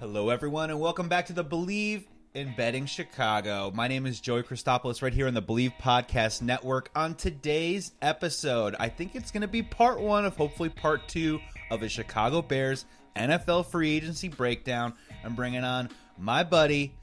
Hello, everyone, and welcome back to the Bleav in Betting Chicago. My name is Joey Christopoulos, right here on the Bleav Podcast Network. On today's episode, I think it's going to be part one of hopefully part two of a Chicago Bears NFL free agency breakdown. I'm bringing on my buddy,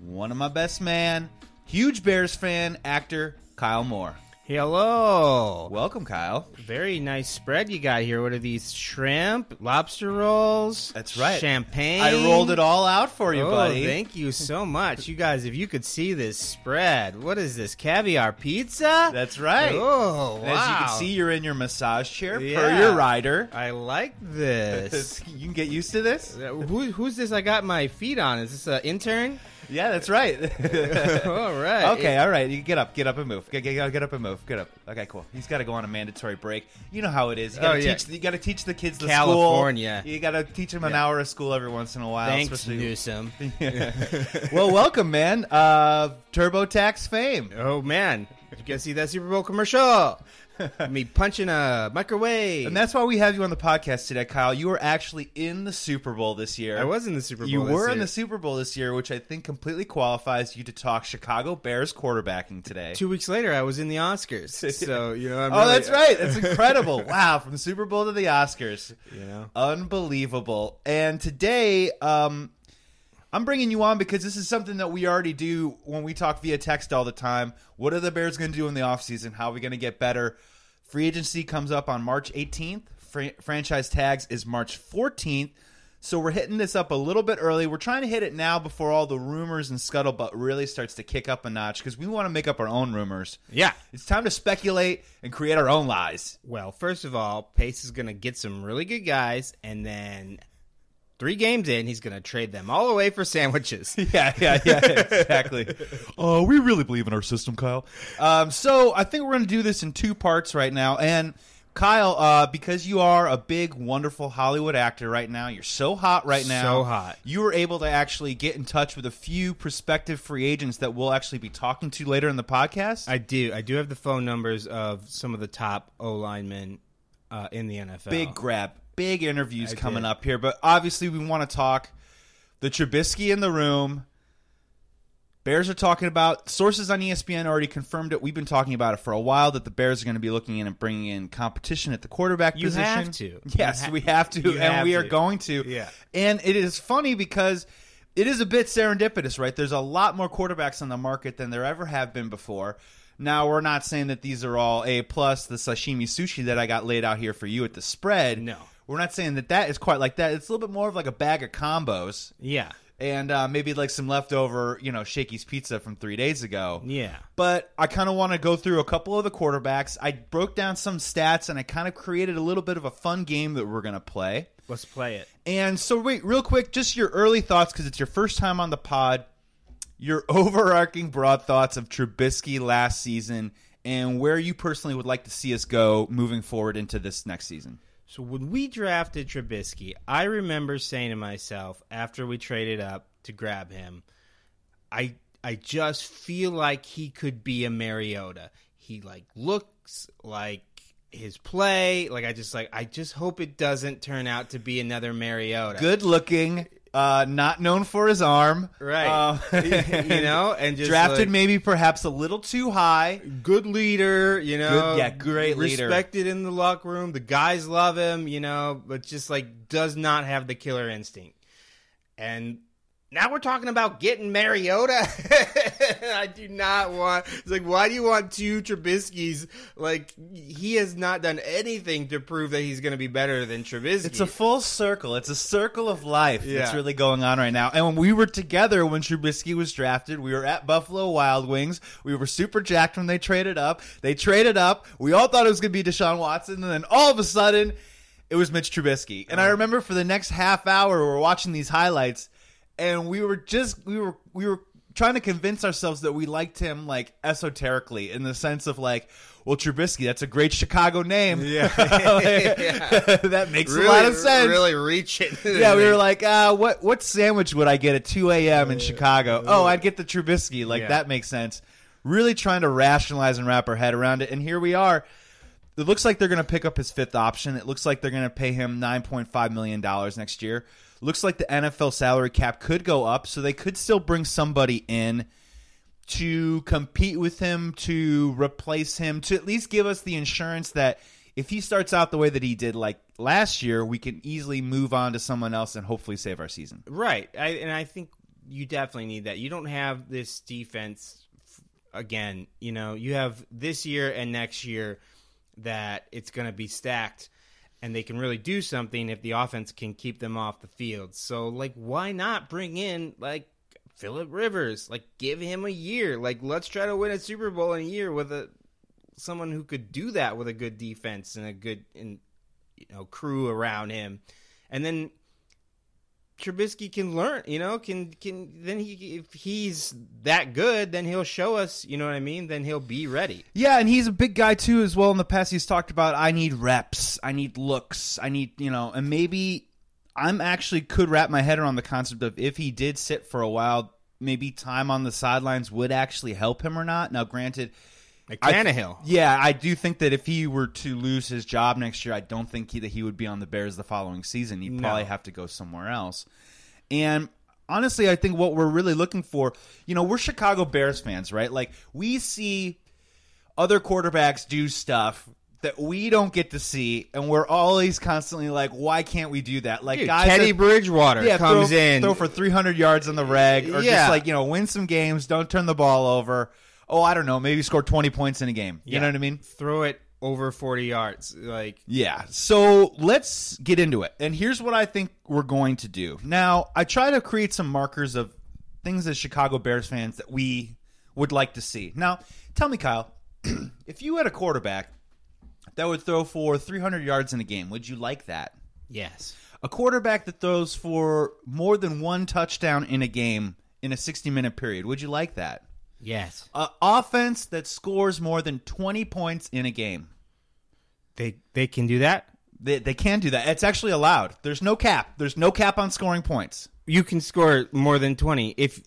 one of my best man, huge Bears fan, actor Kyle Moore. Hello. Welcome, Kyle. Very nice spread you got here. What are these? Shrimp, lobster rolls. That's right. Champagne. I rolled it all out for you, oh, buddy. Thank you so much. You guys, if you could see this spread, what is this? Caviar pizza? That's right. Oh, wow. As you can see, you're in your massage chair per your rider. I like this. you can get used to this. Uh, Who, who's this I got my feet on? Is this an intern? Yeah, that's right. all right. okay, all right. You get up, get up and move. Get, get, get up and move. Get up. Okay, cool. He's got to go on a mandatory break. You know how it is. You got to Oh, yeah. teach. You got to teach the kids the California. school. You got to teach them an Yeah. hour of school every once in a while. Thanks, especially- Newsom. well, welcome, man. Uh, TurboTax fame. Oh, man. Did you guys see that Super Bowl commercial? Me punching a microwave. And that's why we have you on the podcast today, Kyle. You were actually in the Super Bowl this year. I was in the Super Bowl. You were in the Super Bowl this year, which I think completely qualifies you to talk Chicago Bears quarterbacking today. Two weeks later, I was in the Oscars. So you know, I'm oh, really- that's right. That's incredible. wow, from the Super Bowl to the Oscars. You know, Unbelievable. And today, um, I'm bringing you on because this is something that we already do when we talk via text all the time. What are the Bears going to do in the offseason? How are we going to get better? Free agency comes up on March 18th. Fra- franchise tags is March 14th. So we're hitting this up a little bit early. We're trying to hit it now before all the rumors and scuttlebutt really starts to kick up a notch because we want to make up our own rumors. yeah. It's time to speculate and create our own lies. Well, first of all, Pace is going to get some really good guys, and then three games in, he's going to trade them all away for sandwiches. Yeah, yeah, yeah, exactly. uh, we really believe in our system, Kyle. Um, so I think we're going to do this in two parts right now. And Kyle, uh, because you are a big, wonderful Hollywood actor right now, you're so hot right now. So hot. You were able to actually get in touch with a few prospective free agents that we'll actually be talking to later in the podcast. I do. I do have the phone numbers of some of the top O linemen uh, in the NFL. big grab, big interviews I coming did. up here. But obviously, we want to talk the Trubisky in the room. Bears are talking about sources on ESPN already confirmed it. We've been talking about it for a while that the Bears are going to be looking in and bringing in competition at the quarterback You position. have to. Yes, ha- we have to, and have we are to. going to. Yeah. And it is funny because it is a bit serendipitous, right? There's a lot more quarterbacks on the market than there ever have been before. Now we're not saying that these are all A plus. The sashimi sushi that I got laid out here for you at the spread. No. We're not saying that that is quite like that. It's a little bit more of like a bag of combos Yeah. and uh, maybe like some leftover, you know, Shakey's pizza from three days ago. Yeah. But I kind of want to go through a couple of the quarterbacks. I broke down some stats and I kind of created a little bit of a fun game that we're going to play. Let's play it. And so, wait, real quick, just your early thoughts because it's your first time on the pod. Your overarching broad thoughts of Trubisky last season and where you personally would like to see us go moving forward into this next season. So when we drafted Trubisky, I remember saying to myself after we traded up to grab him, I I just feel like he could be a Mariota. He like looks like his play, like I just like I just hope it doesn't turn out to be another Mariota. Good looking, uh, not known for his arm. Right. Uh, you know, and just drafted like, maybe perhaps a little too high. good leader, you know. Good- yeah, great leader. Respected in the locker room. The guys love him, you know, but just like does not have the killer instinct. And now we're talking about getting Mariota. I do not want. It's like, why do you want two Trubisky's? Like, he has not done anything to prove that he's going to be better than Trubisky. It's a full circle. It's a circle of life that's really going on right now. And when we were together when Trubisky was drafted, we were at Buffalo Wild Wings. We were super jacked when they traded up. They traded up. We all thought it was going to be Deshaun Watson, and then all of a sudden, it was Mitch Trubisky. And I uh-huh. remember for the next half hour, we were watching these highlights, and we were just we were we were trying to convince ourselves that we liked him like esoterically in the sense of like. Well, Trubisky, that's a great Chicago name. Yeah. Like, that makes really, a lot of sense. Really reaching. Yeah, we were like, uh, what what sandwich would I get at 2 a.m. in Chicago? Oh, I'd get the Trubisky. Like, Yeah. that makes sense. Really trying to rationalize and wrap our head around it. And here we are. It looks like they're going to pick up his fifth option. It looks like they're going to pay him $9.5 million next year. Looks like the NFL salary cap could go up, so they could still bring somebody in to compete with him, to replace him, to at least give us the insurance that if he starts out the way that he did like last year, we can easily move on to someone else and hopefully save our season. Right. I, and I think you definitely need that. You don't have this defense again. You know, you have this year and next year that it's going to be stacked and they can really do something if the offense can keep them off the field. So, like, why not bring in, like, Philip Rivers? Like, give him a year. Like, let's try to win a Super Bowl in a year with a someone who could do that with a good defense and a good and you know crew around him, and then Trubisky can learn. You know, can can then he if he's that good, then he'll show us. You know what I mean? Then he'll be ready. Yeah, and he's a big guy too as well. In the past, he's talked about I need reps, I need looks, I need you know, and maybe I'm actually could wrap my head around the concept of if he did sit for a while, maybe time on the sidelines would actually help him or not. Now, granted. Like I- Yeah, I do think that if he were to lose his job next year, I don't think he, that he would be on the Bears the following season. He'd No. probably have to go somewhere else. And honestly, I think what we're really looking for, you know, we're Chicago Bears fans, right? Like we see other quarterbacks do stuff that we don't get to see, and we're always constantly like, why can't we do that? Like Dude, guys, Teddy that- Bridgewater yeah, comes throw, in. throw for 300 yards on the reg, or just like you know, win some games, don't turn the ball over. Oh, I don't know, maybe score 20 points in a game. You Yeah. know what I mean? throw it over 40 yards. Like, Yeah. So let's get into it. And here's what I think we're going to do. Now, I try to create some markers of things as Chicago Bears fans that we would like to see. Now, tell me, Kyle, if you had a quarterback that would throw for 300 yards in a game, would you like that? yes. A quarterback that throws for more than one touchdown in a game in a 60 minute period, would you like that? Yes. An offense that scores more than 20 points in a game. They they can do that. They, they can do that. It's actually allowed. There's no cap. There's no cap on scoring points. You can score more than 20 if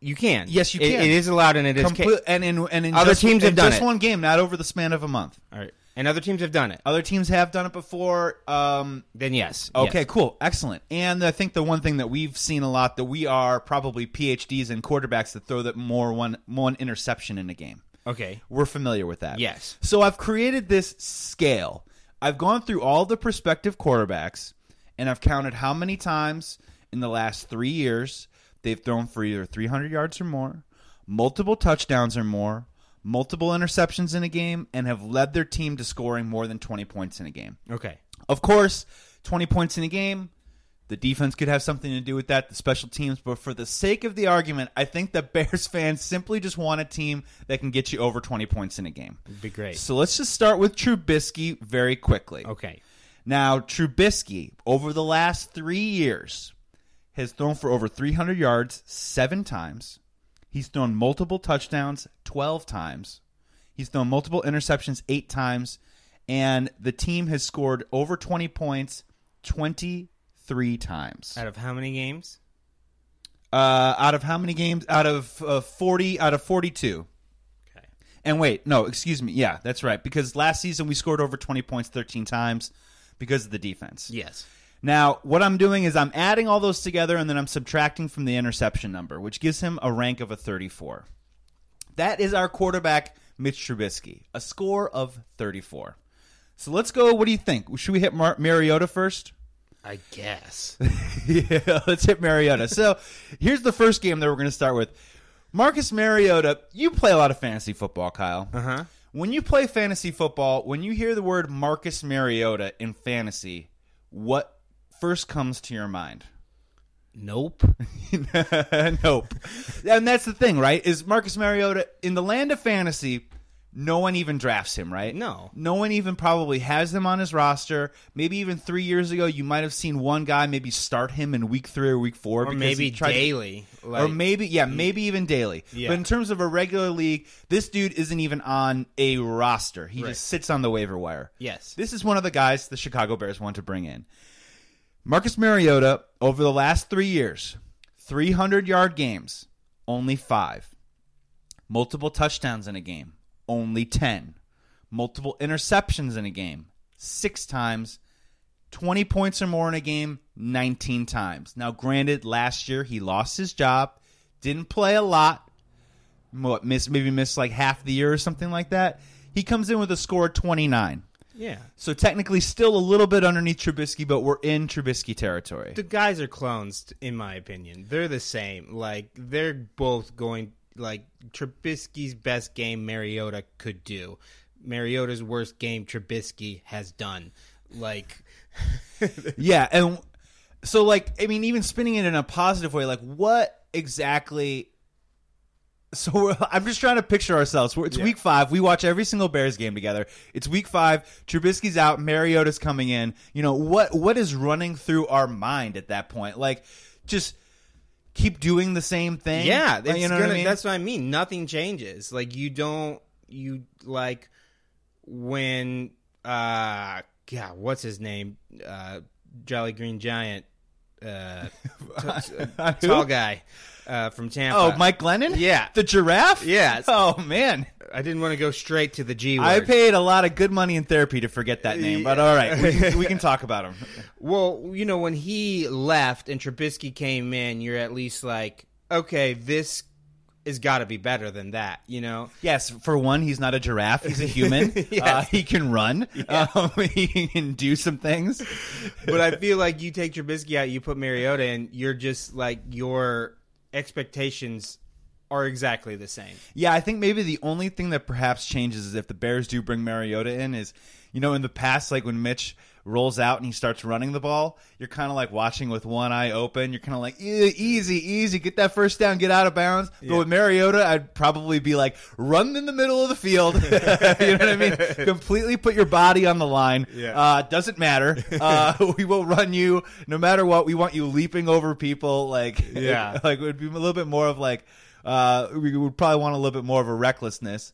you can. Yes, you It- can. it is allowed and it is ca- and in and in Other just, teams have done just it. one game, not over the span of a month. All right. And other teams have done it. Other teams have done it before. Um, Then yes. okay, Yes. cool, excellent. And I think the one thing that we've seen a lot that we are probably PhDs and quarterbacks that throw that more one one interception in a game. Okay. We're familiar with that. Yes. So I've created this scale. I've gone through all the prospective quarterbacks and I've counted how many times in the last three years they've thrown for either 300 yards or more, multiple touchdowns or more, multiple interceptions in a game, and have led their team to scoring more than 20 points in a game. Okay. Of course, 20 points in a game, the defense could have something to do with that, the special teams, but for the sake of the argument, I think the Bears fans simply just want a team that can get you over 20 points in a game. It'd be great. So let's just start with Trubisky very quickly. Okay. Now, Trubisky, over the last three years, has thrown for over 300 yards seven times. He's thrown multiple touchdowns 12 times. He's thrown multiple interceptions eight times. And the team has scored over 20 points 23 times. Out of how many games? Uh, out of how many games? Out of uh, 40, out of 42. Okay. And wait, no, excuse me. Yeah, that's right. Because last season we scored over 20 points 13 times because of the defense. Yes. Now, what I'm doing is I'm adding all those together and then I'm subtracting from the interception number, which gives him a rank of a 34. That is our quarterback, Mitch Trubisky, a score of 34. So let's go. What do you think? Should we hit Mar- Mariota first? I guess. yeah, let's hit Mariota. So here's the first game that we're going to start with. Marcus Mariota, you play a lot of fantasy football, Kyle. Uh huh. When you play fantasy football, when you hear the word Marcus Mariota in fantasy, what first comes to your mind? Nope. nope. And that's the thing, right? Is Marcus Mariota in the land of fantasy? No one even drafts him, right? No. No one even probably has him on his roster. Maybe even three years ago, you might have seen one guy maybe start him in week three or week four, Or because maybe tried to- daily. Like, or maybe yeah, maybe even daily. Yeah. But in terms of a regular league, this dude isn't even on a roster. He Right. just sits on the waiver wire. Yes. This is one of the guys the Chicago Bears want to bring in. Marcus Mariota, over the last three years, 300 yard games, only five. Multiple touchdowns in a game, only 10. Multiple interceptions in a game, six times. 20 points or more in a game, 19 times. Now, granted, last year he lost his job, didn't play a lot, what, miss, maybe missed like half the year or something like that. He comes in with a score of 29. Yeah. So technically still a little bit underneath Trubisky, but we're in Trubisky territory. The guys are clones, in my opinion. They're the same. Like they're both going. Like Trubisky's best game, Mariota could do. Mariota's worst game, Trubisky has done. Like, yeah, and so like I mean, even spinning it in a positive way, like what exactly? So we're, I'm just trying to picture ourselves. We're, it's Yeah. week five. We watch every single Bears game together. It's week five. Trubisky's out. Mariota's coming in. You know what? What is running through our mind at that point? Like, just keep doing the same thing. yeah, Like, you know gonna, what I mean? that's what I mean. Nothing changes. Like you don't. You like when. uh God, what's his name? Uh Jolly Green Giant. Uh, t- t- tall guy uh, from Tampa. oh, Mike Glennon. Yeah. the giraffe. Yeah. Oh man. I didn't want to go straight to the G word. I paid a lot of good money in therapy to forget that name, but all right, we can, we can talk about him. Well, you know, when he left and Trubisky came in, you're at least like, okay, this has got to be better than that, you know? Yes, for one, he's not a giraffe; he's a human. Yes. uh, he can run. Um, he can do some things. But I feel like you take Trubisky out, you put Mariota in, you're just like, your expectations are exactly the same. Yeah, I think maybe the only thing that perhaps changes is if the Bears do bring Mariota in. Is you know in the past, like when Mitch rolls out and he starts running the ball, you're kind of like watching with one eye open. You're kind of like "E- easy, easy, get that first down, get out of bounds. But with Mariota, I'd probably be like run in the middle of the field. you know what I mean? Completely put your body on the line. Yeah. Uh, doesn't matter. Uh, we will run you no matter what. We want you leaping over people. Like Yeah. like it would be a little bit more of like uh, we would probably want a little bit more of a recklessness.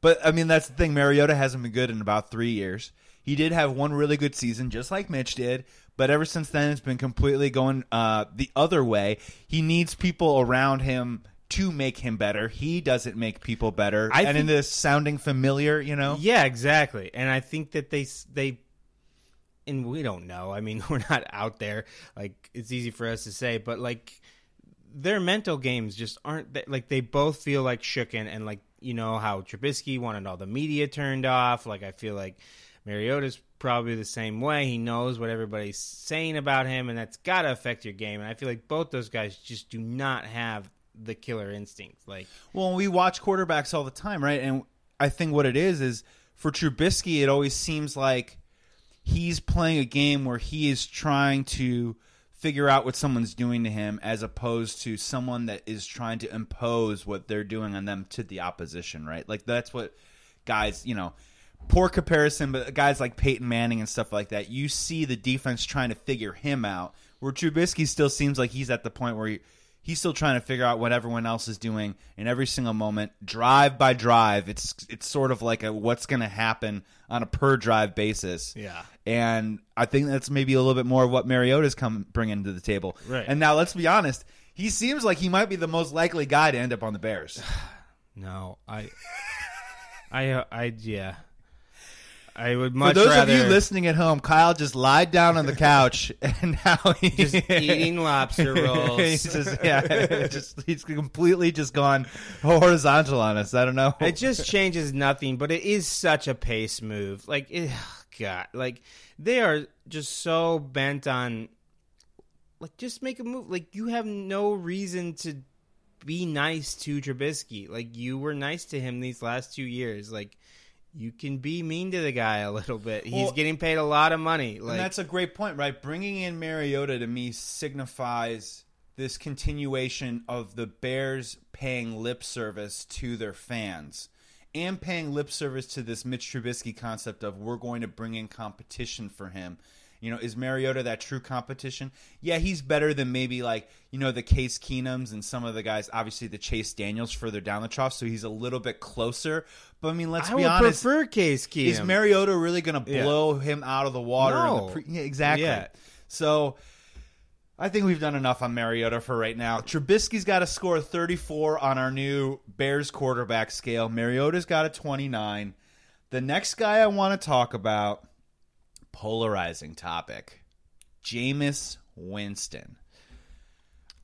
But I mean, that's the thing. Mariota hasn't been good in about three years. He did have one really good season, just like Mitch did. But ever since then, it's been completely going uh, the other way. He needs people around him to make him better. He doesn't make people better. I and in this sounding familiar, you know. Yeah, exactly. And I think that they they and we don't know. I mean, we're not out there. Like it's easy for us to say, but like their mental games just aren't that, like they both feel like shooken and like you know how Trubisky wanted all the media turned off. Like I feel like Mariota's probably the same way. He knows what everybody's saying about him, and that's got to affect your game. And I feel like both those guys just do not have the killer instinct. Like Well, we watch quarterbacks all the time, right? And I think what it is is for Trubisky, it always seems like he's playing a game where he is trying to figure out what someone's doing to him as opposed to someone that is trying to impose what they're doing on them to the opposition, right? Like that's what guys, you know, poor comparison, but guys like Peyton Manning and stuff like that, you see the defense trying to figure him out. Where Trubisky still seems like he's at the point where he, he's still trying to figure out what everyone else is doing in every single moment, drive by drive. It's it's sort of like a what's going to happen on a per drive basis. Yeah. and I think that's maybe a little bit more of what Mariota's come bringing to the table. Right. And now let's be honest, he seems like he might be the most likely guy to end up on the Bears. No, I, I, uh, I, yeah, I would For much those rather of you listening at home, Kyle just lied down on the couch and now he's just eating lobster rolls. he's just yeah, just he's completely just gone horizontal on us. I don't know. it just changes nothing, but it is such a pace move. Like, it, God, like they are just so bent on, like, just make a move. Like, you have no reason to be nice to Trubisky. Like, you were nice to him these last two years. Like. You can be mean to the guy a little bit. He's Well- getting paid a lot of money. Like and that's a great point, right? Bringing in Mariota to me signifies this continuation of the Bears paying lip service to their fans and paying lip service to this Mitch Trubisky concept of we're going to bring in competition for him. You know, is Mariota that true competition? Yeah, he's better than maybe like, you know, the Case Keenums and some of the guys, obviously the Chase Daniels further down the trough, so he's a little bit closer. But I mean, let's I be would honest. prefer Case Keenum. Is Mariota really going to Yeah. blow him out of the water? in No. the pre- yeah, exactly. Yeah. So I think we've done enough on Mariota for right now. Trubisky's got a score of 34 on our new Bears quarterback scale. Mariota's got a 29. The next guy I want to talk about, polarizing topic, Jameis Winston.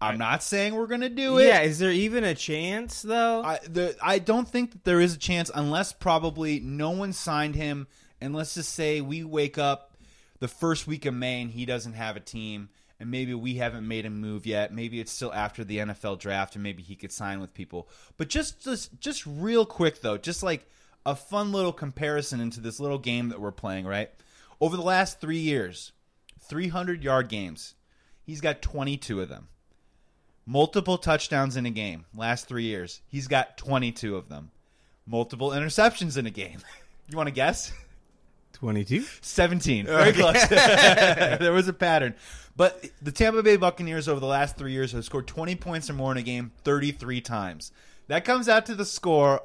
I'm not saying we're going to do it. Yeah, is there even a chance though? I the, I don't think that there is a chance unless probably no one signed him and let's just say we wake up the first week of May and he doesn't have a team and maybe we haven't made a move yet. Maybe it's still after the NFL draft and maybe he could sign with people. But just just just real quick though, just like a fun little comparison into this little game that we're playing, right? Over the last 3 years, 300 yard games. He's got 22 of them multiple touchdowns in a game last three years. He's got 22 of them. Multiple interceptions in a game. You want to guess? 22. 17. Very close. there was a pattern. But the Tampa Bay Buccaneers over the last three years have scored 20 points or more in a game 33 times. That comes out to the score.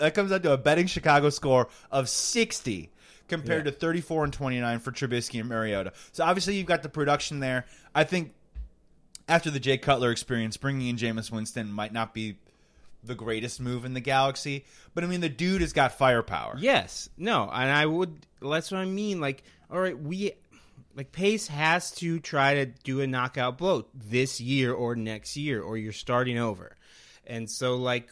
that comes out to a betting Chicago score of 60 compared Yeah. to 34 and 29 for Trubisky and Mariota. So obviously you've got the production there. I think after the Jay Cutler experience, bringing in Jameis Winston might not be the greatest move in the galaxy. But I mean, the dude has got firepower. Yes. No, and I would that's what I mean like all right, we like Pace has to try to do a knockout blow this year or next year or you're starting over. And so like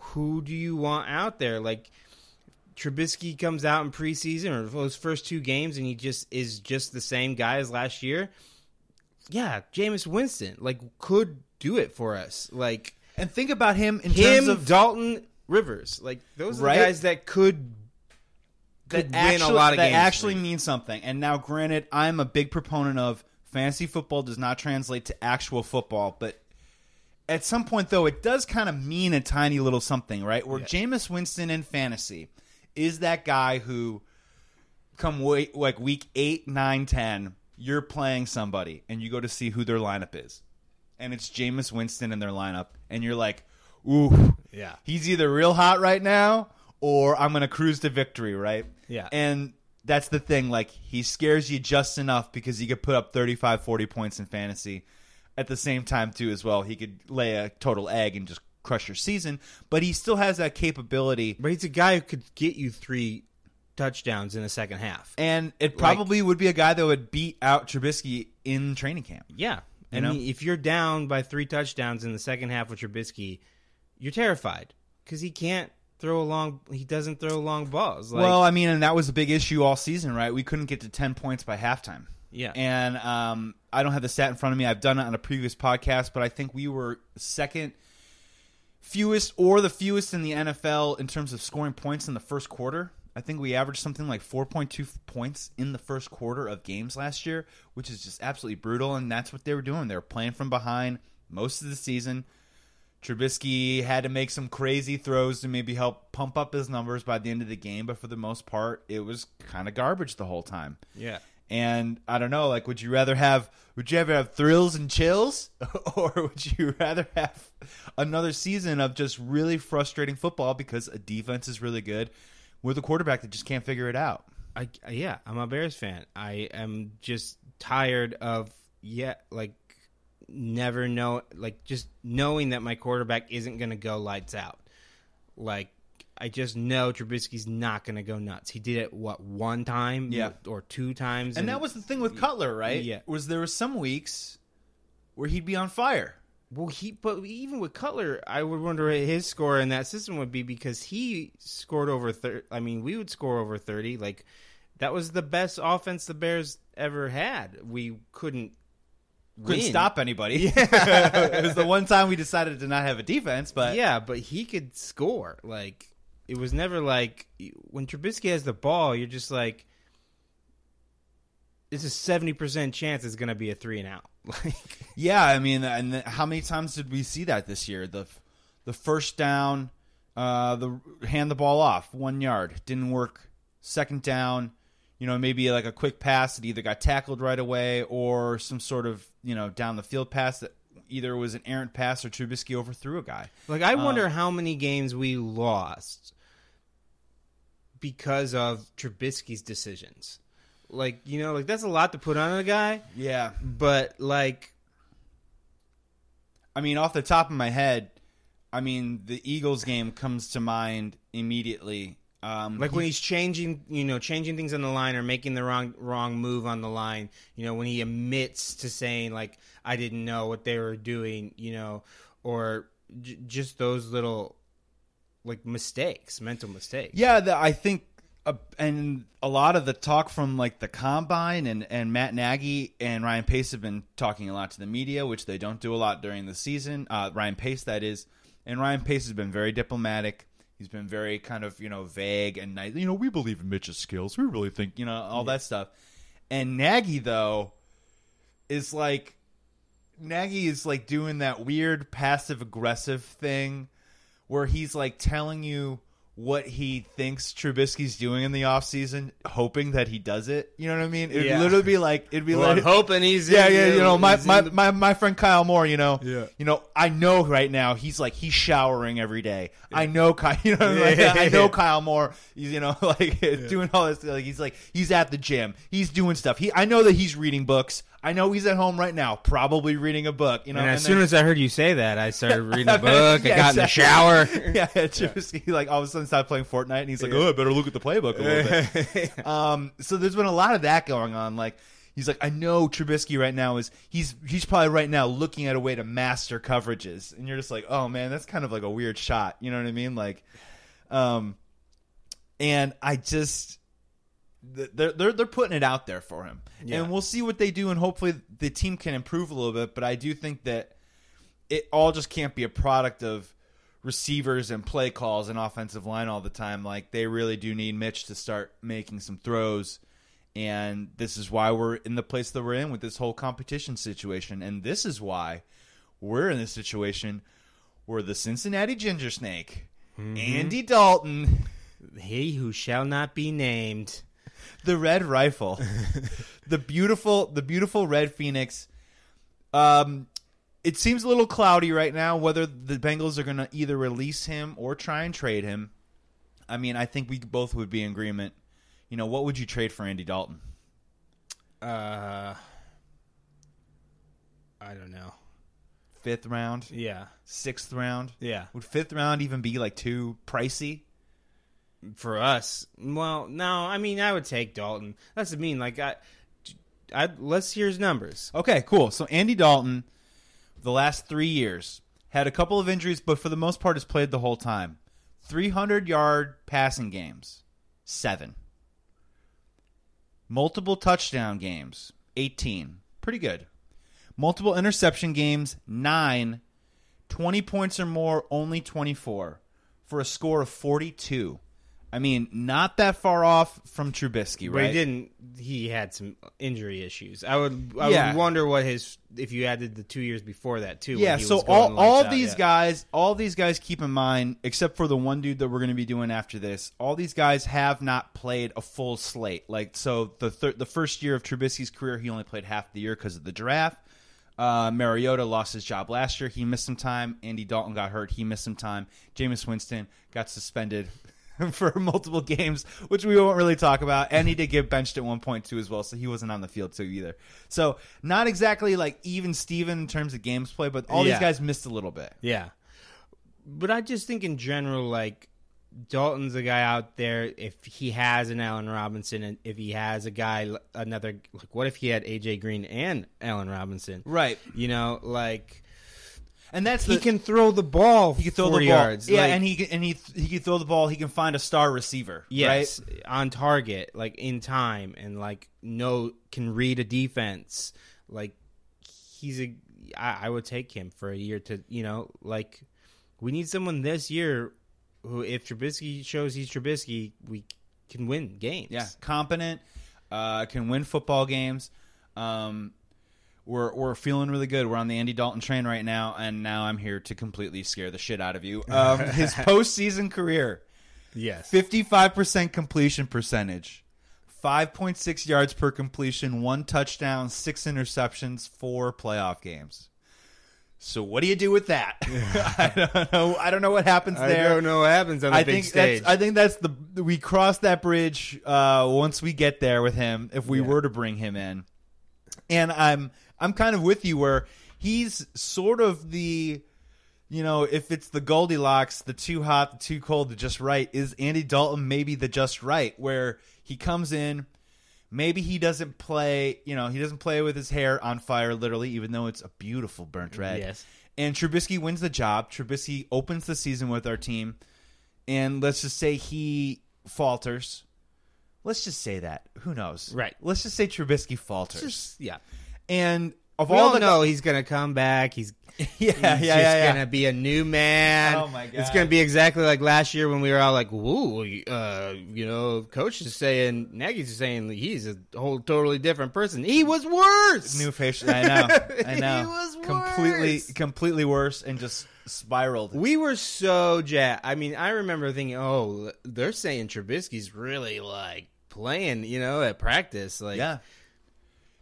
who do you want out there? Like Trubisky comes out in preseason or those first two games and he just is just the same guy as last year. Yeah, Jameis Winston like could do it for us. Like And think about him in him, terms of Dalton Rivers. Like those are Right? the guys that could that could actually, win a lot of that games. actually means something. And now, granted, I'm a big proponent of fantasy football does not translate to actual football, but at some point, though, it does kind of mean a tiny little something, right? Where Jameis Winston in fantasy is that guy who come wait, like week eight, nine, ten, you're playing somebody and you go to see who their lineup is. And it's Jameis Winston in their lineup, and you're like, ooh, Yeah. he's either real hot right now or I'm going to cruise to victory, right? Yeah. And that's the thing. Like, he scares you just enough because he could put up 35, 40 points in fantasy. At the same time, too, as well, he could lay a total egg and just crush your season. But he still has that capability. But he's a guy who could get you three touchdowns in the second half. And it probably would be a guy that would beat out Trubisky in training camp. Yeah. I You know? mean, if you're down by three touchdowns in the second half with Trubisky, you're terrified because he can't throw a long. He doesn't throw long balls. Like, well, I mean, and that was a big issue all season, right? We couldn't get to 10 points by halftime. yeah, And um, I don't have the stat in front of me. I've done it on a previous podcast, but I think we were second fewest or the fewest in the NFL in terms of scoring points in the first quarter. I think we averaged something like 4.2 points in the first quarter of games last year, which is just absolutely brutal. And that's what they were doing. They were playing from behind most of the season. Trubisky had to make some crazy throws to maybe help pump up his numbers by the end of the game, but for the most part, it was kind of garbage the whole time. yeah. And I don't know, like, would you rather have would you ever have thrills and chills, or would you rather have another season of just really frustrating football because a defense is really good with a quarterback that just can't figure it out? I, yeah, I'm a Bears fan. I am just tired of yeah, like never know, like just knowing that my quarterback isn't going to go lights out. Like I just know Trubisky's not going to go nuts. He did it what one time, Yeah. or two times, And that was the thing with Cutler, right? Yeah. was there was some weeks where he'd be on fire. Well, he but even with Cutler, I would wonder what his score in that system would be because he scored over thirty. I mean, we would score over thirty. Like that was the best offense the Bears ever had. We couldn't Couldn't win. stop anybody. it was the one time we decided to not have a defense, but yeah, but he could score. Like it was never like when Trubisky has the ball, you're just like, it's a seventy percent chance it's going to be a three and out. Like Yeah, I mean, and how many times did we see that this year? The the first down, uh, the hand the ball off one yard didn't work. Second down, you know, maybe like a quick pass that either got tackled right away or some sort of you know down the field pass that either was an errant pass or Trubisky overthrew a guy. Like I wonder how many games we lost because of Trubisky's decisions. Like you know, like that's a lot to put on a guy, Yeah, but like I mean, off the top of my head, I mean, the Eagles game comes to mind immediately. Um, Like he- when he's changing, you know, changing things on the line or making the wrong wrong move on the line. You know, when he admits to saying like, "I didn't know what they were doing," you know, or j- just those little like mistakes, mental mistakes. Yeah, the, I think, uh, and a lot of the talk from like the combine and and Matt Nagy and Ryan Pace have been talking a lot to the media, which they don't do a lot during the season. Uh, Ryan Pace, that is, and Ryan Pace has been very diplomatic. He's been very kind of you know vague and nice. You know, we believe in Mitch's skills. We really think you know all that stuff. And Nagy though is like Nagy is like doing that weird passive aggressive thing where he's like telling you what he thinks Trubisky's doing in the offseason, hoping that he does it. You know what I mean? It'd Yeah. literally be like it'd be Well, I'm like hoping he's yeah, yeah, you know, my my, the- my my friend Kyle Moore, you know, Yeah. you know, I know right now he's like he's showering every day. I know Kyle, you know, like, Yeah. I know Kyle Moore. He's you know like doing all this. Like he's like he's at the gym. He's doing stuff. He I know that he's reading books. I know he's at home right now, probably reading a book. You know, and as then- soon as I heard you say that, I started reading a book. Yeah, I got in the shower. yeah, Trubisky like all of a sudden started playing Fortnite, and he's like, "Oh, I better look at the playbook a little bit." um, so there's been a lot of that going on. Like he's like, I know Trubisky right now is he's he's probably right now looking at a way to master coverages, and you're just like, oh man, that's kind of like a weird shot. You know what I mean? Like, um, and I just they're they're they're putting it out there for him, Yeah. and we'll see what they do, and hopefully the team can improve a little bit. But I do think that it all just can't be a product of receivers and play calls and offensive line all the time. Like they really do need Mitch to start making some throws. And this is why we're in the place that we're in with this whole competition situation. And this is why we're in this situation where the Cincinnati Ginger Snake, mm-hmm. Andy Dalton, he who shall not be named. The Red Rifle, the beautiful, the beautiful Red Phoenix. Um, it seems a little cloudy right now whether the Bengals are going to either release him or try and trade him. I mean, I think we both would be in agreement. You know, what would you trade for Andy Dalton? Uh, I don't know. Fifth round, Yeah, sixth round. yeah. Would fifth round even be like too pricey? For us, well, no. I mean, I would take Dalton. That's I mean. Like, I, I let's hear his numbers. Okay, cool. So Andy Dalton, the last three years, had a couple of injuries, but for the most part has played the whole time. 300 yard passing games, seven. Multiple touchdown games, 18. Pretty good. Multiple interception games, nine. 20 points or more, only 24. For a score of 42. I mean, not that far off from Trubisky, But right? he didn't. He had some injury issues. I would. I Yeah. would wonder what his if you added the two years before that too. Yeah, he so all all out, these yeah. guys, all these guys keep in mind, except for the one dude that we're going to be doing after this. All these guys have not played a full slate. Like so, the thir- the first year of Trubisky's career, he only played half the year because of the draft. Uh, Mariota lost his job last year. He missed some time. Andy Dalton got hurt. He missed some time. Jameis Winston got suspended for multiple games, which we won't really talk about. And he did get benched at one point too, as well. So he wasn't on the field too either. So not exactly like even Steven in terms of games played, but all Yeah. these guys missed a little bit. Yeah, but I just think in general, like Dalton's a guy out there. If he has an Allen Robinson, and if he has a guy, another like, what if he had AJ Green and Allen Robinson? Right. You know, like And that's he the, can throw the ball. he can throw 40 the ball. yards. Yeah, like- and he can, and he he can throw the ball. He can find a star receiver. Yes, Right? on target, like in time, and like no can read a defense. Like he's a, I, I would take him for a year to, you know, like we need someone this year who, if Trubisky shows he's Trubisky, we can win games. Yeah, competent, uh, can win football games. Um, we're we're feeling really good. We're on the Andy Dalton train right now, and now I'm here to completely scare the shit out of you. Um, his postseason career, Yes. fifty five percent completion percentage, five point six yards per completion, one touchdown, six interceptions, four playoff games. So what do you do with that? I don't know. I don't know what happens there. I don't know what happens on the I big think stage. that's I think that's the we cross that bridge uh, once we get there with him if we Yeah. were to bring him in. And I'm I'm kind of with you where he's sort of the you know, if it's the Goldilocks, the too hot, the too cold, the just right, is Andy Dalton maybe the just right, where he comes in, maybe he doesn't play, you know, he doesn't play with his hair on fire, literally, even though it's a beautiful burnt red. Yes. And Trubisky wins the job. Trubisky opens the season with our team, and let's just say he falters. Let's just say that. Who knows? Right. Let's just say Trubisky falters. Just yeah. And of We all all the know he's gonna come back. He's yeah, he's yeah, just yeah, yeah. gonna be a new man. Oh, my god, It's gonna be exactly like last year when we were all like, "Whoa," uh, you know, coach is saying, Nagy's saying he's a whole totally different person. He was worse. New facial. I know. I He know. was completely, worse. completely worse, and just spiraled. We were so jacked. I mean, I remember thinking, "Oh, they're saying Trubisky's really like playing, you know, at practice." Like, Yeah.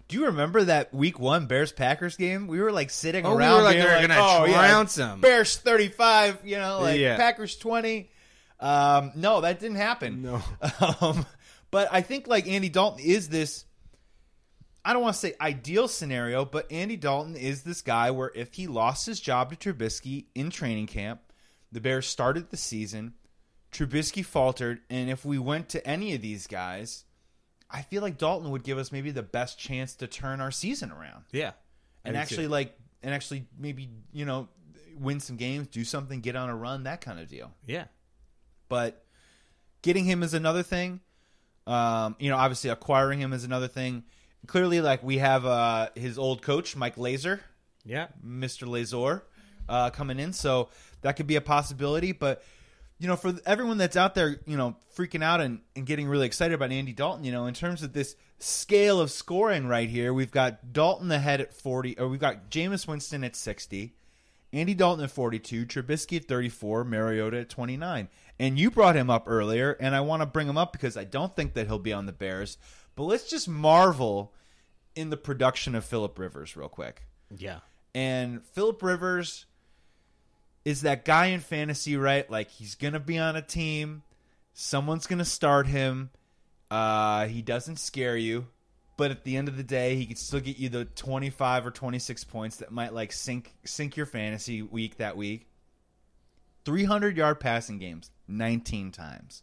Do you remember that Week One Bears Packers game? We were like sitting Oh, we around, were like, they're gonna "Oh, yeah, trounce 'em." Bears thirty-five, you know, like Yeah. Packers twenty. Um, no, that didn't happen. No. Um, but I think like Andy Dalton is this. I don't want to say ideal scenario, but Andy Dalton is this guy where if he lost his job to Trubisky in training camp, the Bears started the season, Trubisky faltered, and if we went to any of these guys, I feel like Dalton would give us maybe the best chance to turn our season around yeah, and actually too. like and actually maybe you know win some games, do something, get on a run, that kind of deal. yeah, But getting him is another thing. Um, you know, obviously acquiring him is another thing. Clearly, like we have uh, his old coach Mike Lazor, yeah. Mr. Lazor, uh, coming in, so that could be a possibility. But you know, for everyone that's out there, you know, freaking out and, and getting really excited about Andy Dalton, you know, in terms of this scale of scoring right here, we've got Dalton ahead at forty, or we've got Jameis Winston at sixty, Andy Dalton at forty-two, Trubisky at thirty-four, Mariota at twenty-nine. And you brought him up earlier, and I want to bring him up because I don't think that he'll be on the Bears. But let's just marvel in the production of Philip Rivers real quick. Yeah. And Philip Rivers is that guy in fantasy, right? Like he's gonna be on a team, someone's gonna start him. Uh, he doesn't scare you, but at the end of the day, he could still get you the twenty-five or twenty-six points that might like sink sink your fantasy week that week. Three hundred yard passing games, nineteen times,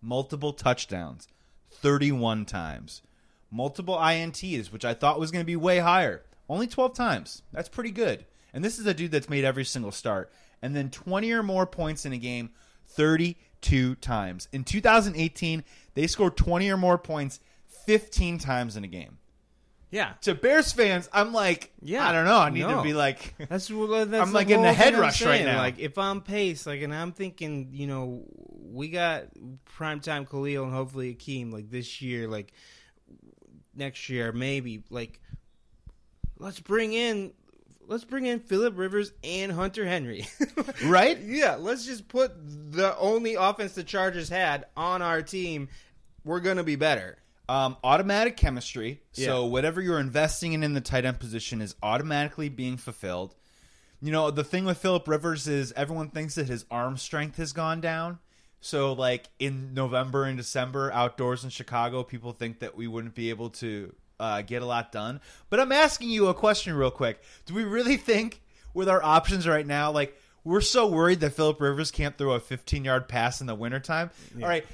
multiple touchdowns, thirty-one times, multiple ints, which I thought was to be way higher. Only 12 times. That's pretty good. And this is a dude that's made every single start. And then 20 or more points in a game 32 times. In 2018, they scored 20 or more points 15 times in a game. Yeah. To Bears fans, I'm like, Yeah, I don't know. I need no. to be like, That's that's I'm, like, in a head rush right now. Like if I'm pace, like, and I'm thinking, you know, we got primetime Khalil and hopefully Akiem like this year, like next year maybe. Like, let's bring in, let's bring in Philip Rivers and Hunter Henry. right? yeah, let's just put the only offense the Chargers had on our team. We're gonna be better. Um, automatic chemistry. So whatever you're investing in in the tight end position is automatically being fulfilled. You know, the thing with Philip Rivers is everyone thinks that his arm strength has gone down. So like in November and December outdoors in Chicago, people think that we wouldn't be able to uh, get a lot done. But I'm asking you a question real quick. Do we really think with our options right now, like we're so worried that Philip Rivers can't throw a 15 yard pass in the wintertime? All right.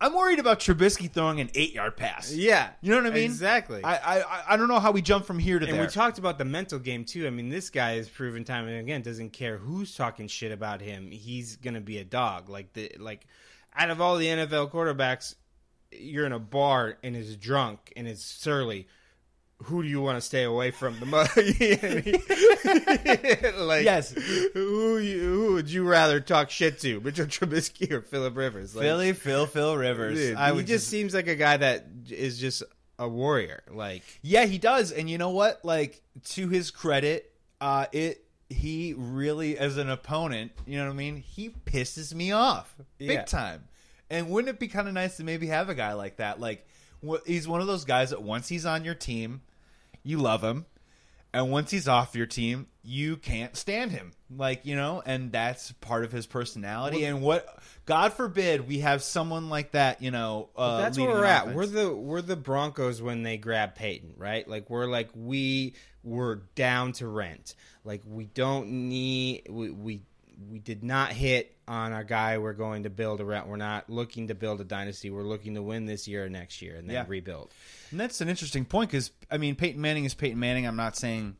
I'm worried about Trubisky throwing an eight yard pass. Yeah, You know what I mean? Exactly. I, I I don't know how we jump from here to And there. we talked about the mental game too. I mean, this guy has proven time and again doesn't care who's talking shit about him. He's gonna be a dog. Like the like, out of all the NFL quarterbacks, you're in a bar and is drunk and is surly. Who do you want to stay away from the most? like, Yes. Who, you, who would you rather talk shit to, Mitchell Trubisky or Philip Rivers? Like, Philly, Phil, Phil Rivers. dude, I he would just seems like a guy that is just a warrior. Like, yeah, he does. And you know what? Like to his credit, uh, it he really as an opponent, you know what I mean? He pisses me off big Yeah. time. And wouldn't it be kind of nice to maybe have a guy like that? Like he's one of those guys that once he's on your team, you love him. And once he's off your team, you can't stand him. Like, you know, and that's part of his personality. and what, God forbid, we have someone like that, you know, uh, that's where we're at. offense. We're the we're the Broncos when they grab Peyton, right? Like we're like we were down to rent. Like we don't need we, we we did not hit on our guy. We're going to build around. We're not looking to build a dynasty. We're looking to win this year or next year and then Yeah. rebuild. And that's an interesting point because I mean Peyton Manning is Peyton Manning. I'm not saying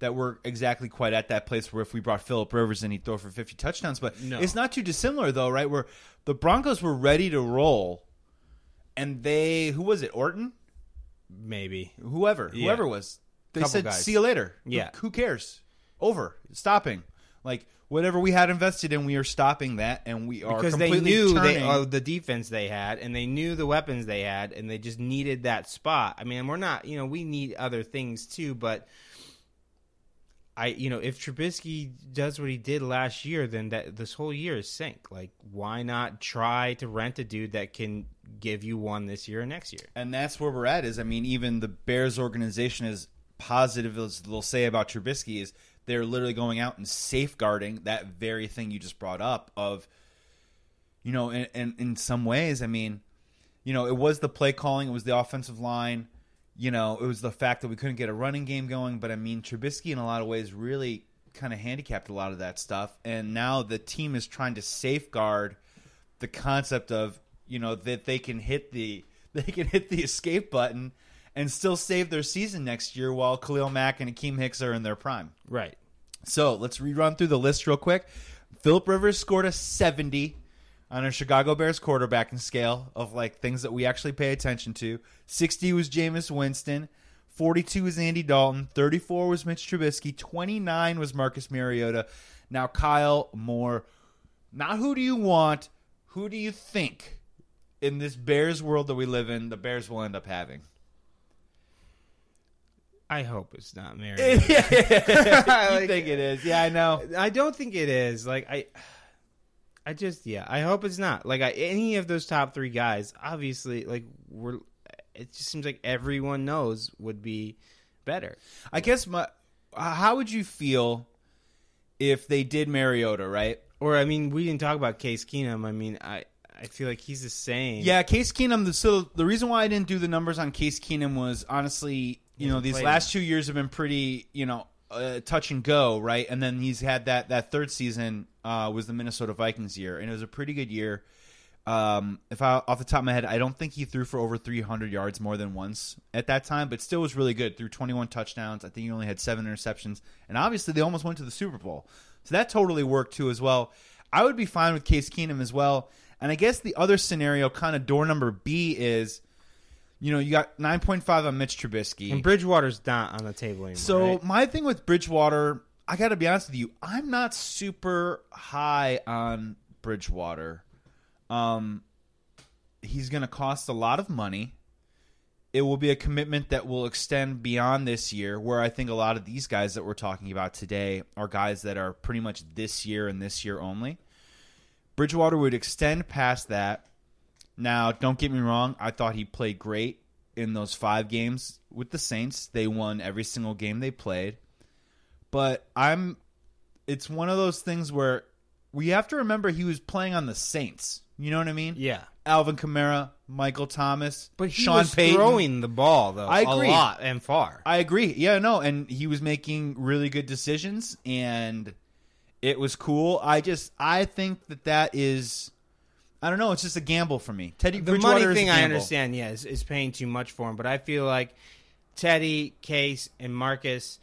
that we're exactly quite at that place where if we brought Philip Rivers in, he'd throw for 50 touchdowns. But No. it's not too dissimilar though, right? Where the Broncos were ready to roll, and they who was it? Orton, Maybe. whoever, Yeah. whoever was. They Couple said, guys. "See you later." Who- Yeah. who, cares? Over, stopping. Like whatever we had invested in, we are stopping that, and we are because they knew they, uh, the defense they had, and they knew the weapons they had, and they just needed that spot. I mean, we're not, you know, we need other things too, but I, you know, if Trubisky does what he did last year, then that this whole year is sink. Like, why not try to rent a dude that can give you one this year and next year? and that's where we're at. Is I mean, even the Bears organization, is positive as they'll say about Trubisky, is they're literally going out and safeguarding that very thing you just brought up. Of, you know, and, and in some ways, I mean, you know, it was the play calling, it was the offensive line, you know, it was the fact that we couldn't get a running game going. But I mean, Trubisky in a lot of ways really kind of handicapped a lot of that stuff, and now the team is trying to safeguard the concept of you know that they can hit the they can hit the escape button and still save their season next year while Khalil Mack and Akiem Hicks are in their prime. Right. So let's rerun through the list real quick. Philip Rivers scored a 70 on a Chicago Bears quarterbacking scale of like things that we actually pay attention to. 60 was Jameis Winston. 42 was Andy Dalton. 34 was Mitch Trubisky. 29 was Marcus Mariota. Now, Kyle Moore, not who do you want, who do you think in this Bears world that we live in, the Bears will end up having? I hope it's not Mary. you Like- think it is? Yeah, I know. I don't think it is. Like I, I just yeah. I hope it's not. Like I, any of those top three guys, obviously, like we're. It just seems like everyone knows would be better. I guess my how would you feel if they did Mariota, right? Or I mean, we didn't talk about Case Keenum. I mean, I I feel like he's the same. Yeah, Case Keenum. The, so the reason why I didn't do the numbers on Case Keenum was honestly, you know, these last two years have been pretty, you know, uh, touch and go, right? And then he's had that that third season uh, was the Minnesota Vikings year, and it was a pretty good year. Um, if I off the top of my head, I don't think he threw for over 300 yards more than once at that time, but still was really good. Threw 21 touchdowns. I think he only had seven interceptions, and obviously they almost went to the Super Bowl, so that totally worked too as well. I would be fine with Case Keenum as well. And I guess the other scenario, kind of door number B, is you know you got 9.5 on Mitch Trubisky, and Bridgewater's not on the table anymore. so right? my thing with Bridgewater, I got to be honest with you, I'm not super high on Bridgewater. Um, he's going to cost a lot of money. It will be a commitment that will extend beyond this year. Where I think a lot of these guys that we're talking about today are guys that are pretty much this year and this year only. Bridgewater would extend past that. Now, don't get me wrong. I thought he played great in those five games with the Saints. They won every single game they played. But I'm. It's one of those things where we have to remember he was playing on the Saints. You know what I mean? yeah, Alvin Kamara, Michael Thomas, but he Sean was Payton. throwing the ball though. I agree. a lot and far. I agree. Yeah, no, and he was making really good decisions, and it was cool. I just, I think that that is, I don't know. It's just a gamble for me. Teddy the Bridgewater money thing I understand, yeah, is, is paying too much for him. But I feel like Teddy, Case, and Marcus,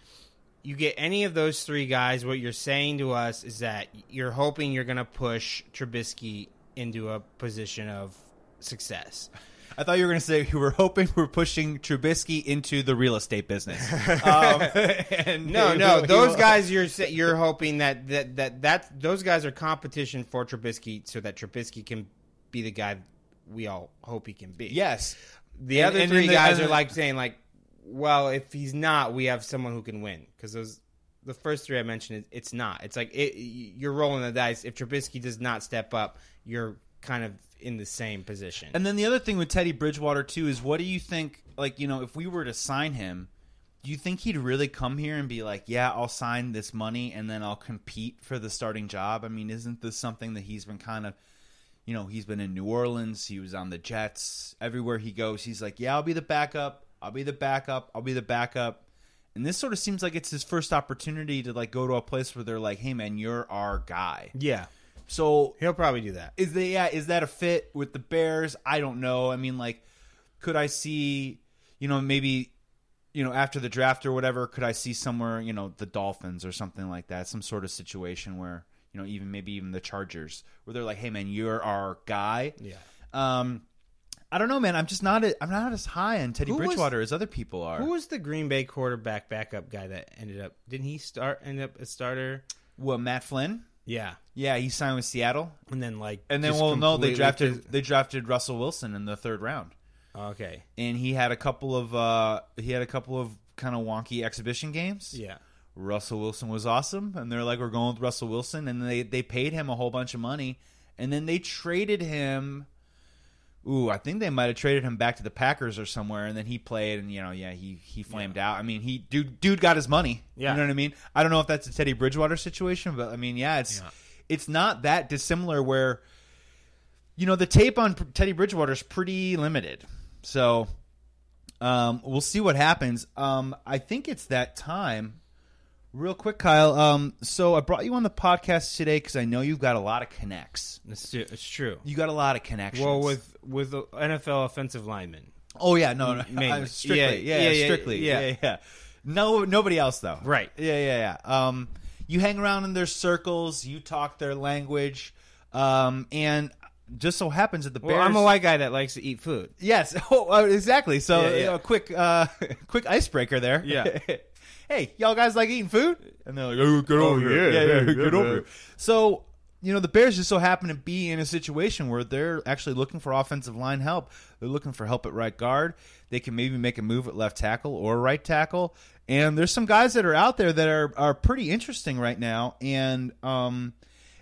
you get any of those three guys, what you're saying to us is that you're hoping you're going to push Trubisky into a position of success. I thought you were going to say you were hoping we're pushing Trubisky into the real estate business. um, and No, no, those guys you're you're hoping that that that that those guys are competition for Trubisky, so that Trubisky can be the guy we all hope he can be. Yes, The And- other and three the- guys are like saying like, well, if he's not, we have someone who can win because those the first three I mentioned, it's not. It's like it, you're rolling the dice. If Trubisky does not step up, you're kind of in the same position. And then the other thing with Teddy Bridgewater too is what do you think? Like you know, if we were to sign him, do you think he'd really come here and be like, "Yeah, I'll sign this money and then I'll compete for the starting job"? I mean, isn't this something that he's been kind of, you know, he's been in New Orleans, he was on the Jets, everywhere he goes, he's like, "Yeah, I'll be the backup. I'll be the backup. I'll be the backup." And this sort of seems like it's his first opportunity to like go to a place where they're like, "Hey, man, you're our guy." Yeah, So he'll probably do that. is the yeah is that a fit with the Bears? I don't know. I mean, like, could I see, you know, maybe, you know, after the draft or whatever, could I see somewhere, you know, the Dolphins or something like that, some sort of situation where, you know, even maybe even the Chargers, where they're like, hey man, you're our guy. Yeah. Um, I don't know, man. I'm just not. I'm not as high on Teddy Who was- Bridgewater as other people are. Who was the Green Bay quarterback backup guy that ended up? Didn't he start end up a starter? Well, Matt Flynn? Yeah, Yeah, he signed with Seattle, and then like and then well, no, they drafted they drafted Russell Wilson in the third round. Okay, and he had a couple of uh, he had a couple of kind of wonky exhibition games. yeah, Russell Wilson was awesome, and they're like, "We're going with Russell Wilson," and they they paid him a whole bunch of money, and then they traded him. Ooh, I think they might have traded him back to the Packers or somewhere, and then he played, and you know, yeah, he he flamed out. I mean, he dude dude got his money. Yeah. you know what I mean. I don't know if that's a Teddy Bridgewater situation, but I mean, yeah, it's Yeah. it's not that dissimilar. Where you know the tape on Teddy Bridgewater is pretty limited, so um, we'll see what happens. Um, I think it's that time. Real quick, Kyle. Um, so I brought you on the podcast today because I know you've got a lot of connects. it's, it's true. You got a lot of connections. Well, with with the NFL offensive linemen, oh yeah, no, no, Mainly. strictly, Yeah, yeah, yeah, yeah, strictly, yeah. yeah. yeah. No, nobody else though. Right. Yeah, yeah, yeah. Um, you hang around in their circles. You talk their language. Um, and just so happens that the well, Bears. I'm a white guy that likes to eat food. Yes. Oh, uh, exactly. So, Yeah, yeah. a quick, uh, quick icebreaker there. Yeah. hey, y'all guys like eating food? And they're like, "Oh, get over here. yeah, Yeah, yeah, yeah, get yeah, over yeah. here." So, you know, the Bears just so happen to be in a situation where they're actually looking for offensive line help. They're looking for help at right guard. They can maybe make a move at left tackle or right tackle. And there's some guys that are out there that are are pretty interesting right now. And um,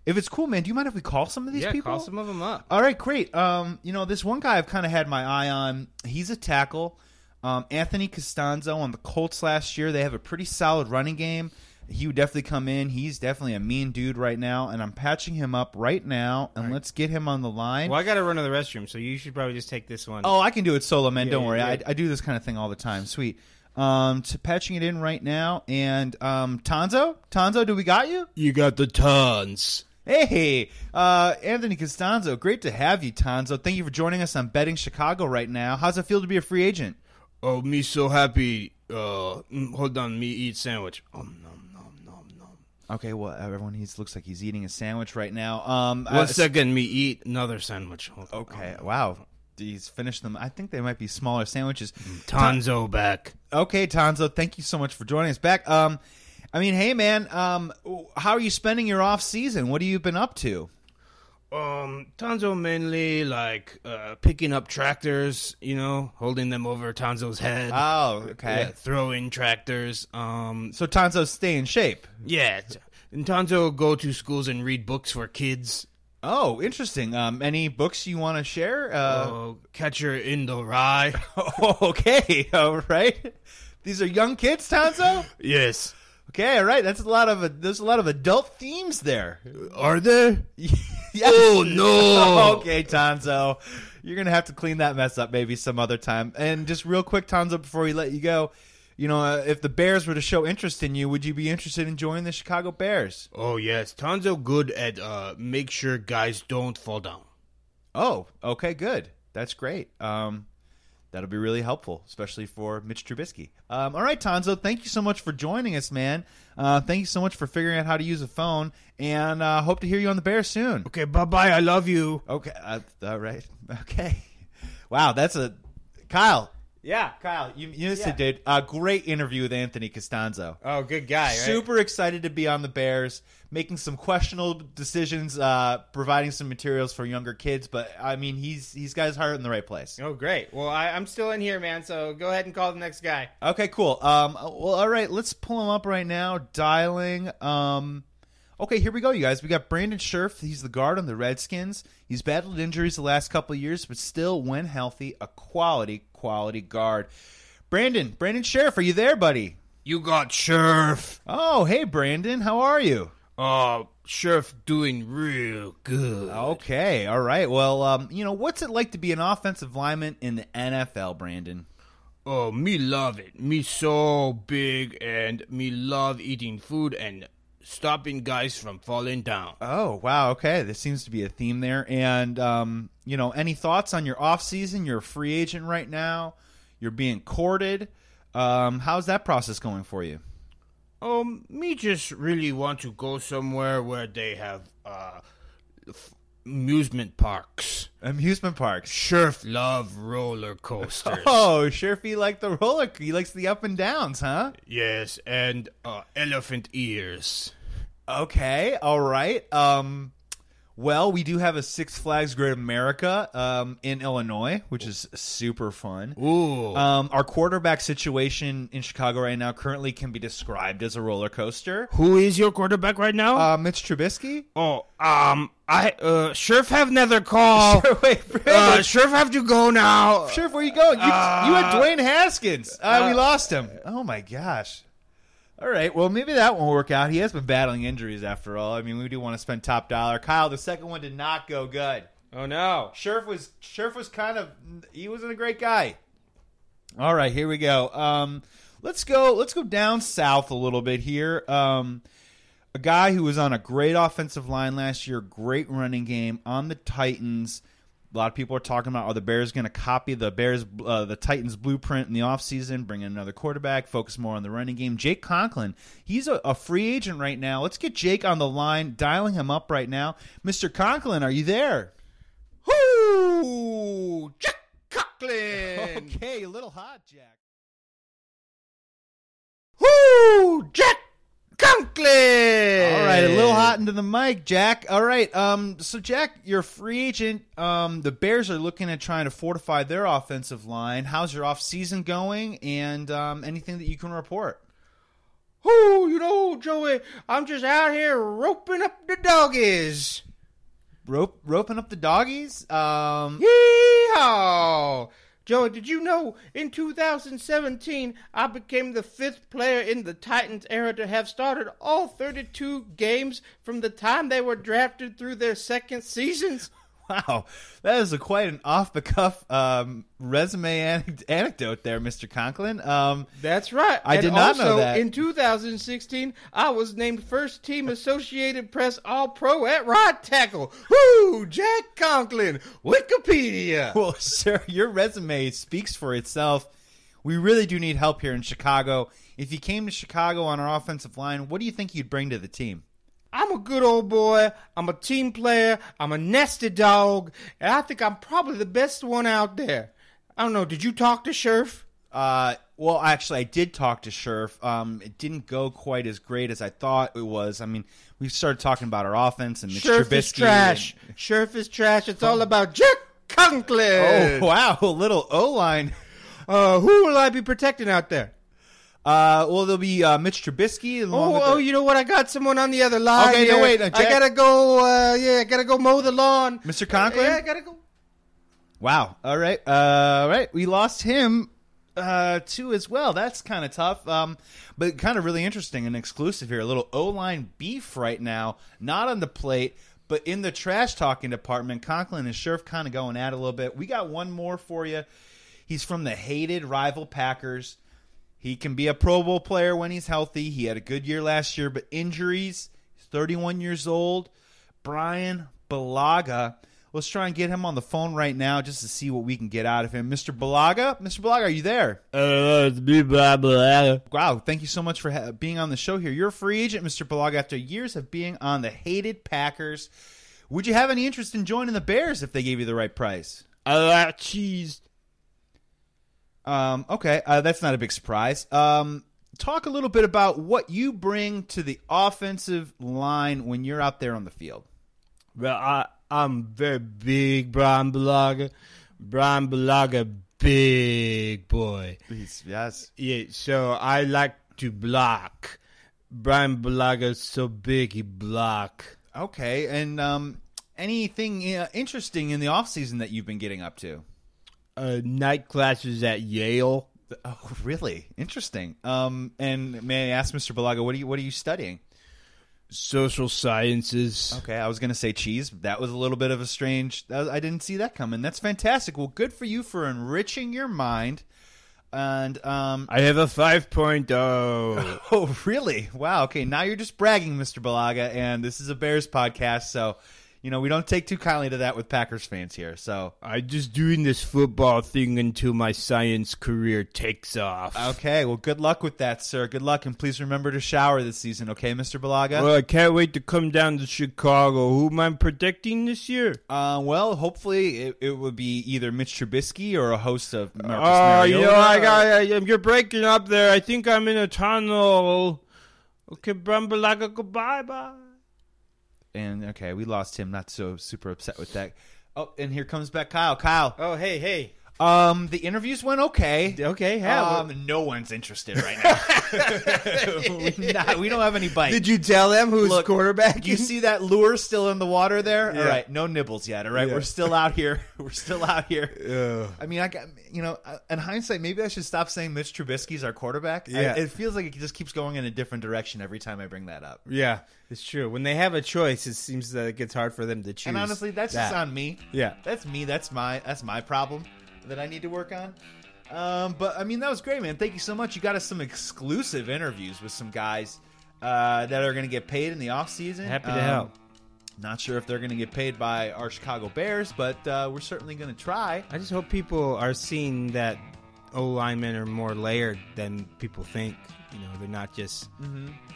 if it's cool, man, do you mind if we call some of these yeah, people? call some of them up. All right, great. Um, you know, this one guy I've kind of had my eye on. He's a tackle. Um, Anthony Castonzo on the Colts last year. They have a pretty solid running game. He would definitely come in. He's definitely a mean dude right now, and I'm patching him up right now. And let's get him on the line. Well, I got to run to the restroom, so you should probably just take this one. Oh, I can do it solo, man. Yeah, Don't yeah, worry. yeah. I, I do this kind of thing all the time. Sweet. Um, to patching it in right now, and um, Tonzo, Tanzo, do we got you? you got the tons. Hey, uh, Anthony Castonzo, great to have you, Tonzo. Thank you for joining us on Betting Chicago right now. How's it feel to be a free agent? Oh, me so happy. Uh, mm, hold on, me eat sandwich. Oh, nom nom nom nom. Okay, well, everyone he's looks like he's eating a sandwich right now. Um, One uh, second, me eat another sandwich. Hold on. Okay, wow. He's finished them. I think they might be smaller sandwiches. Tonzo back. Okay, Tanzo, thank you so much for joining us back. Um, I mean, hey, man, um, how are you spending your off season? What have you been up to? Um, Tonzo mainly like uh, picking up tractors, you know, holding them over Tonzo's head. Oh, okay. Yeah, throwing tractors. Um, So Tanzo, stay in shape. yeah. And will go to schools and read books for kids. Oh, interesting. Um, any books you want to share? Uh, Oh, Catcher in the Rye. okay, all right. These are young kids, Tanzo. yes. Okay, all right. That's a lot of there's a lot of adult themes there. Are there? yes. Oh no! okay, Tanzo. You're gonna have to clean that mess up maybe some other time. And just real quick, Tanzo, before we let you go, you know, uh, if the Bears were to show interest in you, would you be interested in joining the Chicago Bears? Oh yes, Tonzo good at uh make sure guys don't fall down. Oh, okay, good. That's great. Um, that'll be really helpful, especially for Mitch Trubisky. Um, all right, Tonzo, thank you so much for joining us, man. Uh, thank you so much for figuring out how to use a phone, and uh, hope to hear you on the Bears soon. Okay, bye bye. I love you. Okay, uh, all right, okay. Wow, that's a Kyle. Yeah. Kyle, you, you missed Yeah. it, dude. A great interview with Anthony Castonzo. Oh, good guy. Right? Super excited to be on the Bears, making some questionable decisions, uh, providing some materials for younger kids. But I mean, he's he's got his heart in the right place. Oh, great. Well, I, I'm still in here, man. So go ahead and call the next guy. Okay, cool. Um, well, all right, let's pull him up right now. Dialing. Um, okay, here we go, you guys. We got Brandon Scherff. He's the guard on the Redskins. He's battled injuries the last couple of years, but still, when healthy, a quality, quality guard. Brandon, Brandon Scherff, are you there, buddy? You got Sheriff. Oh, hey, Brandon, how are you? Oh, Sheriff doing real good. Okay, all right. Well, um, you know, what's it like to be an offensive lineman in the NFL, Brandon? Oh, me love it. Me so big and me love eating food and stopping guys from falling down. Oh wow, okay. This seems to be a theme there. And um, you know, any thoughts on your off season? You're a free agent right now. You're being courted. Um, how's that process going for you? Um, me just really want to go somewhere where they have uh f- amusement parks. Amusement parks. Surf love roller coasters. Oh, Sherfy like the roller. He likes the up and downs, huh? Yes, and uh, elephant ears. Okay, all right. Um, well, we do have a Six Flags Great America um, in Illinois, which is super fun. Ooh. Um, our quarterback situation in Chicago right now currently can be described as a roller coaster. Who is your quarterback right now? Uh, Mitch Trubisky. oh, um, I uh, Surf have another call. Sure, wait, Uh, Surf have to go now. sure, where you going? You, you had uh, Dwayne Haskins. Uh, we uh, lost him. Oh my gosh. All right. Well, maybe that won't work out. He has been battling injuries after all. I mean, we do want to spend top dollar. Kyle, the second one did not go good. Oh no. Scherff was Scherff was kind of he wasn't a great guy. All right, here we go. Um, let's go. Let's go down south a little bit here. Um, a guy who was on a great offensive line last year, great running game on the Titans. A lot of people are talking about are the Bears going to copy the Bears uh, the Titans blueprint in the offseason, bring in another quarterback, focus more on the running game. Jake Conklin, he's a, a free agent right now. Let's get Jake on the line, dialing him up right now. Mr. Conklin, are you there? Whoo! Jack Conklin. Okay, a little hot, Jack. Whoo! Jack Conklin. All right, a little hot into the mic, Jack. All right, um, so Jack, you're a free agent. Um, the Bears are looking at trying to fortify their offensive line. How's your off season going? And um, anything that you can report? Oh, You know, Joey, I'm just out here roping up the doggies. Rope, roping up the doggies. Um, Yeehaw! Joey, did you know in 2017 I became the fifth player in the Titans era to have started all 32 games from the time they were drafted through their second seasons? Wow, that is a quite an off the cuff um, resume an- anecdote there, Mister Conklin. Um, That's right. I And did not know that. In 2016, I was named first team Associated Press All Pro at right tackle. Woo! Jack Conklin, Wikipedia. Well, sir, your resume speaks for itself. We really do need help here in Chicago. If you came to Chicago on our offensive line, what do you think you'd bring to the team? I'm a good old boy. I'm a team player. I'm a nested dog. And I think I'm probably the best one out there. I don't know. Did you talk to Scherff? Uh, well, actually, I did talk to Scherff. Um, it didn't go quite as great as I thought it was. I mean, we started talking about our offense and Mitch Scherff Trubisky. is trash. Scherff is trash. It's all about Jack Conklin. Oh wow, a little O line. Uh, who will I be protecting out there? Uh, well, there'll be uh, Mitch Trubisky. Oh, oh, you know what? I got someone on the other line. Okay, no, here. wait, uh, I gotta go. Uh, yeah, I gotta go mow the lawn. Mr. Conklin. Yeah, I gotta go. Wow. All right. Uh, all right. We lost him uh, too as well. That's kind of tough. Um, but kind of really interesting and exclusive here. A little O line beef right now, not on the plate, but in the trash talking department. Conklin and Scherff kind of going at it a little bit. We got one more for you. He's from the hated rival Packers. He can be a Pro Bowl player when he's healthy. He had a good year last year, but injuries. He's 31 years old. Bryan Bulaga. Let's try and get him on the phone right now just to see what we can get out of him. Mr. Bulaga? Mr. Bulaga, are you there? Uh, it's me, blah, blah. Wow, thank you so much for ha- being on the show here. You're a free agent, Mr. Bulaga, after years of being on the hated Packers. Would you have any interest in joining the Bears if they gave you the right price? I like cheese. Um, okay, uh, that's not a big surprise. Um, talk a little bit about what you bring to the offensive line when you're out there on the field. Well, I, I'm very big, Bryan Bulaga. Bryan Bulaga, big boy. yes. Yeah, so I like to block. Bryan Bulaga's so big, he block. Okay, and um, anything uh, interesting in the offseason that you've been getting up to? Uh, night classes at Yale. Oh, really? Interesting. Um, and may I ask, Mr. Bulaga, what are you what are you studying? Social sciences. Okay, I was going to say cheese. That was a little bit of a strange. I didn't see that coming. That's fantastic. Well, good for you for enriching your mind. And um, I have a 5.0. oh, really? Wow. Okay, now you're just bragging, Mr. Bulaga, and this is a Bears podcast, so you know we don't take too kindly to that with Packers fans here. So I'm just doing this football thing until my science career takes off. okay, well, good luck with that, sir. Good luck, and please remember to shower this season, okay, Mr. Bulaga? Well, I can't wait to come down to Chicago. Who am I predicting this year? Uh, well, hopefully it, it would be either Mitch Trubisky or a host of Marcus Oh, you know, I got I, you're breaking up there. I think I'm in a tunnel. Okay, Brumbalaga, goodbye, bye. And okay, we lost him. Not so super upset with that. Oh, and here comes back Kyle. Kyle, Oh, hey, hey. Um, the interviews went okay. Okay, yeah. Um, no one's interested right now. we, not- we don't have any bite. Did you tell them who's Look, quarterback? You see that lure still in the water there? Yeah. All right, no nibbles yet. All right, Yeah. we're still out here. We're still out here. Ugh. I mean, I got you know, uh, in hindsight, maybe I should stop saying Mitch Trubisky's our quarterback. I- Yeah. it feels like it just keeps going in a different direction every time I bring that up. Yeah, it's true. When they have a choice, it seems that it gets hard for them to choose. And honestly, that's that. just on me. Yeah. That's me. That's my that's my problem that I need to work on. Um, but I mean, that was great, man. Thank you so much. You got us some exclusive interviews with some guys uh, that are going to get paid in the off season. Happy to Um, help. Not sure if they're going to get paid by our Chicago Bears, but uh, we're certainly going to try. I just hope people are seeing that O linemen are more layered than people think. You know, they're not just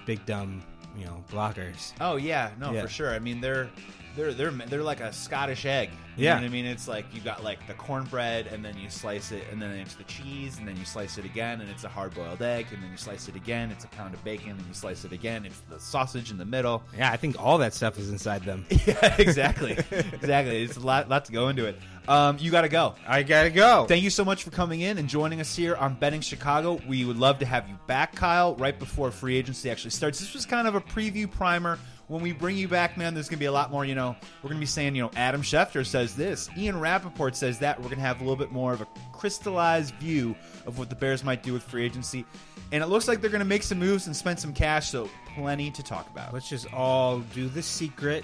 big dumb, you know, blockers. Oh yeah, no, Yeah. for sure. I mean, they're they're they're they're like a Scottish egg. You Yeah. know what I mean? It's like you got like the cornbread, and then you slice it, and then it's the cheese, and then you slice it again, and it's a hard boiled egg, and then you slice it again, it's a pound of bacon, and you slice it again, it's the sausage in the middle. Yeah, I think all that stuff is inside them. yeah, exactly, exactly. It's a lot, lot to go into it. Um, you got to go. I gotta go. Thank you so much for coming in and joining us here on Betting Chicago. We would love to have you back, Kyle, right before free agency actually starts. This was kind of a preview primer. When we bring you back, man, there's going to be a lot more, you know, we're going to be saying, you know, Adam Schefter says this, Ian Rapoport says that. We're going to have a little bit more of a crystallized view of what the Bears might do with free agency. And it looks like they're going to make some moves and spend some cash, so plenty to talk about. Let's just all do the secret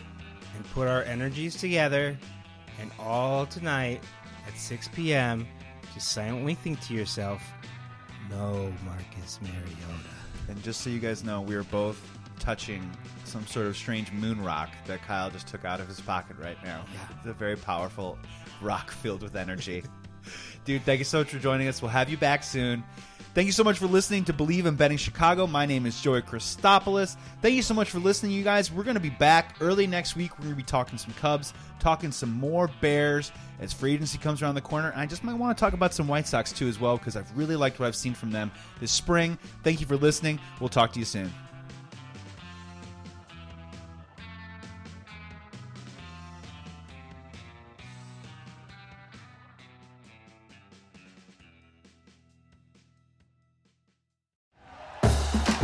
and put our energies together, and all tonight at 6 p.m. Just silently think to yourself, "No, Marcus Mariota." And just so you guys know, we are both touching some sort of strange moon rock that Kyle just took out of his pocket right now. Yeah. It's a very powerful rock filled with energy. Dude, thank you so much for joining us. We'll have you back soon. Thank you so much for listening to Bleav in Betting Chicago. My name is Joey Christopoulos. Thank you so much for listening, you guys. We're going to be back early next week. We're going to be talking some Cubs, talking some more Bears as free agency comes around the corner. And I just might want to talk about some White Sox too, as well, because I've really liked what I've seen from them this spring. Thank you for listening. We'll talk to you soon.